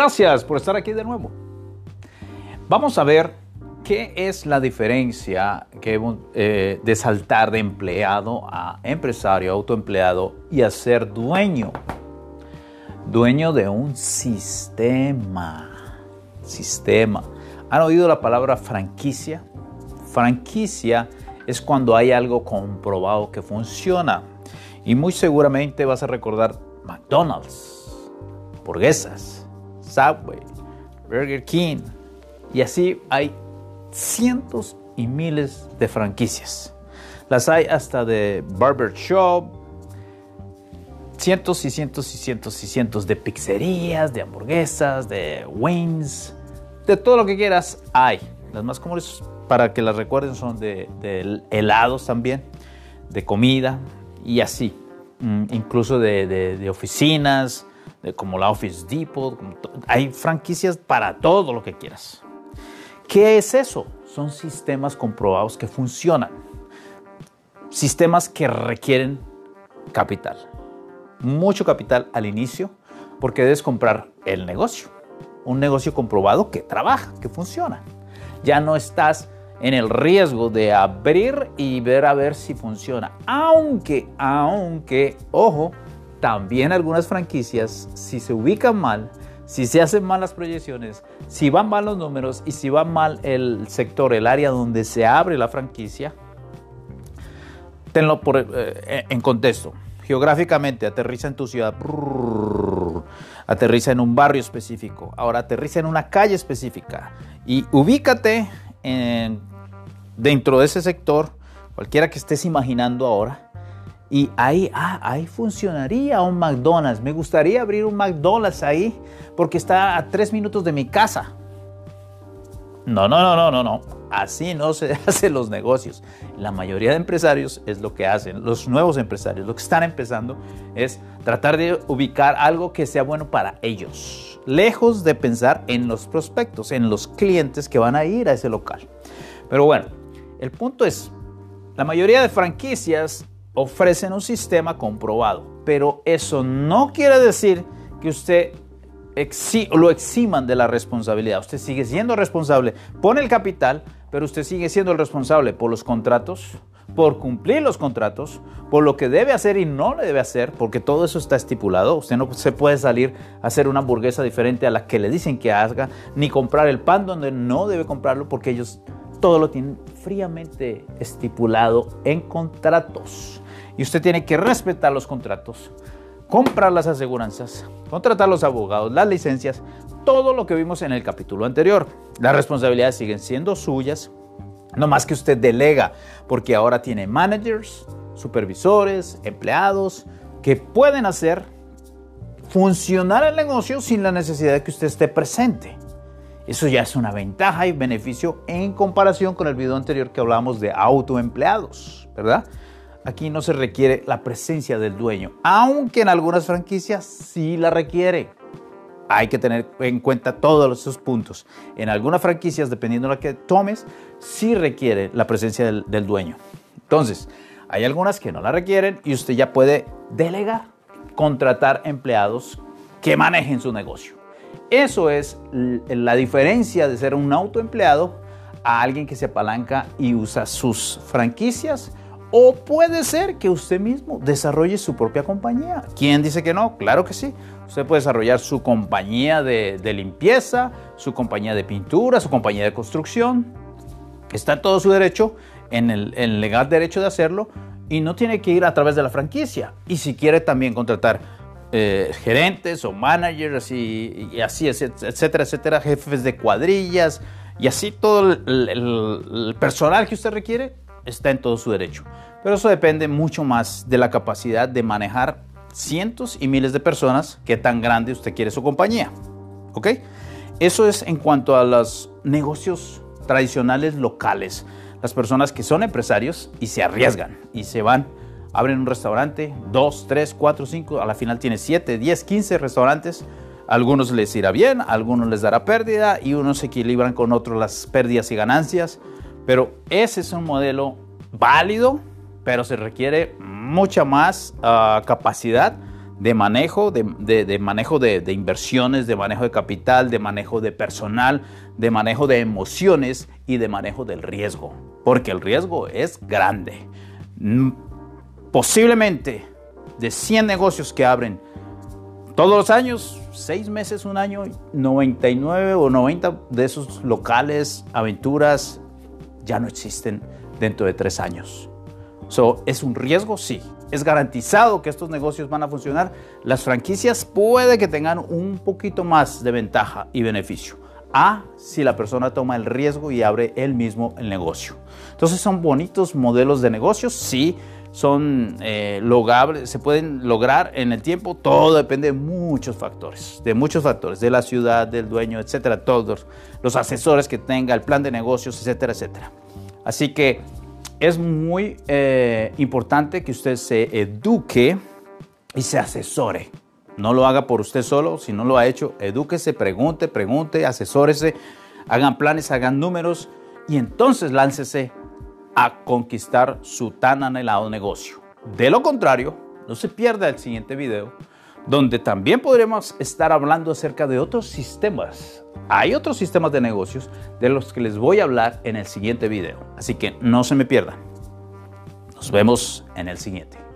Gracias por estar aquí de nuevo. Vamos a ver qué es la diferencia eh, de saltar de empleado a empresario, autoempleado y a ser dueño. Dueño de un sistema. Sistema. ¿Han oído la palabra franquicia? Franquicia es cuando hay algo comprobado que funciona. Y muy seguramente vas a recordar McDonald's, hamburguesas, Subway, Burger King. Y así hay cientos y miles de franquicias. Las hay hasta de barber shop, cientos y cientos y cientos y cientos de pizzerías, de hamburguesas, de wings, de todo lo que quieras hay. Las más comunes para que las recuerden son de, helados también, de comida y así. Mm, incluso de, oficinas, como la Office Depot. Hay franquicias para todo lo que quieras. ¿Qué es eso? Son sistemas comprobados que funcionan. Sistemas que requieren capital. Mucho capital al inicio porque debes comprar el negocio. Un negocio comprobado que trabaja, que funciona. Ya no estás en el riesgo de abrir y ver a ver si funciona. Aunque, aunque, ojo, también algunas franquicias, si se ubican mal, si se hacen mal las proyecciones, si van mal los números y si va mal el sector, el área donde se abre la franquicia, tenlo por, eh, en contexto. Geográficamente, aterriza en tu ciudad, aterriza en un barrio específico, ahora aterriza en una calle específica y ubícate en dentro de ese sector, cualquiera que estés imaginando ahora, y ahí, ah, ahí funcionaría un McDonald's. Me gustaría abrir un McDonald's ahí porque está a tres minutos de mi casa. No, no, no, no, no, no. Así no se hacen los negocios. La mayoría de empresarios es lo que hacen. Los nuevos empresarios, lo que están empezando es tratar de ubicar algo que sea bueno para ellos. Lejos de pensar en los prospectos, en los clientes que van a ir a ese local. Pero bueno, el punto es, la mayoría de franquicias ofrecen un sistema comprobado, pero eso no quiere decir que usted lo eximan de la responsabilidad. Usted sigue siendo responsable, pone el capital, pero usted sigue siendo el responsable por los contratos, por cumplir los contratos, por lo que debe hacer y no le debe hacer, porque todo eso está estipulado. Usted no se puede salir a hacer una hamburguesa diferente a la que le dicen que haga, ni comprar el pan donde no debe comprarlo, porque ellos todo lo tienen fríamente estipulado en contratos. Y usted tiene que respetar los contratos, comprar las aseguranzas, contratar los abogados, las licencias, todo lo que vimos en el capítulo anterior. Las responsabilidades siguen siendo suyas, no más que usted delega, porque ahora tiene managers, supervisores, empleados que pueden hacer funcionar el negocio sin la necesidad de que usted esté presente. Eso ya es una ventaja y beneficio en comparación con el video anterior que hablábamos de autoempleados, ¿verdad? Aquí no se requiere la presencia del dueño, aunque en algunas franquicias sí la requiere. Hay que tener en cuenta todos esos puntos. En algunas franquicias, dependiendo de la que tomes, sí requiere la presencia del, del dueño. Entonces, hay algunas que no la requieren y usted ya puede delegar, contratar empleados que manejen su negocio. Eso es la diferencia de ser un autoempleado a alguien que se apalanca y usa sus franquicias. O puede ser que usted mismo desarrolle su propia compañía. ¿Quién dice que no? Claro que sí. Usted puede desarrollar su compañía de, limpieza, su compañía de pintura, su compañía de construcción. Está en todo su derecho, en el, legal derecho de hacerlo, y no tiene que ir a través de la franquicia. Y si quiere también contratar eh, gerentes o managers y, así, etcétera, etcétera, jefes de cuadrillas y así todo el, personal que usted requiere está en todo su derecho. Pero eso depende mucho más de la capacidad de manejar cientos y miles de personas, que tan grande usted quiere su compañía. ¿Ok? Eso es en cuanto a los negocios tradicionales locales. Las personas que son empresarios y se arriesgan y se van abren un restaurante, dos, tres, cuatro, cinco, a la final tiene siete, diez, quince restaurantes. algunos les irá bien, algunos les dará pérdida y unos se equilibran con otros las pérdidas y ganancias. Pero ese es un modelo válido, pero se requiere mucha más ah, capacidad de manejo, de, manejo de, inversiones, de manejo de capital, de manejo de personal, de manejo de emociones y de manejo del riesgo. Porque el riesgo es grande. Mm, posiblemente de 100 negocios que abren todos los años, 6 meses, un año, 99 o 90 de esos locales, aventuras, ya no existen dentro de 3 años. So, ¿Es un riesgo? Sí. ¿Es garantizado que estos negocios van a funcionar? Las franquicias puede que tengan un poquito más de ventaja y beneficio. A, si la persona toma el riesgo y abre él mismo el negocio. Entonces son bonitos modelos de negocios, sí, son eh, logrables, se pueden lograr en el tiempo, todo depende de muchos factores, de muchos factores, de la ciudad, del dueño, etcétera, todos los asesores que tenga, el plan de negocios, etcétera, etcétera. Así que es muy eh, importante que usted se eduque y se asesore. No lo haga por usted solo, si no lo ha hecho, edúquese, pregunte, pregunte, asesórese, hagan planes, hagan números y entonces láncese a conquistar su tan anhelado negocio. De lo contrario, no se pierda el siguiente video, donde también podremos estar hablando acerca de otros sistemas hay otros sistemas de negocios de los que les voy a hablar en el siguiente video, así que no se me pierdan. Nos vemos en el siguiente.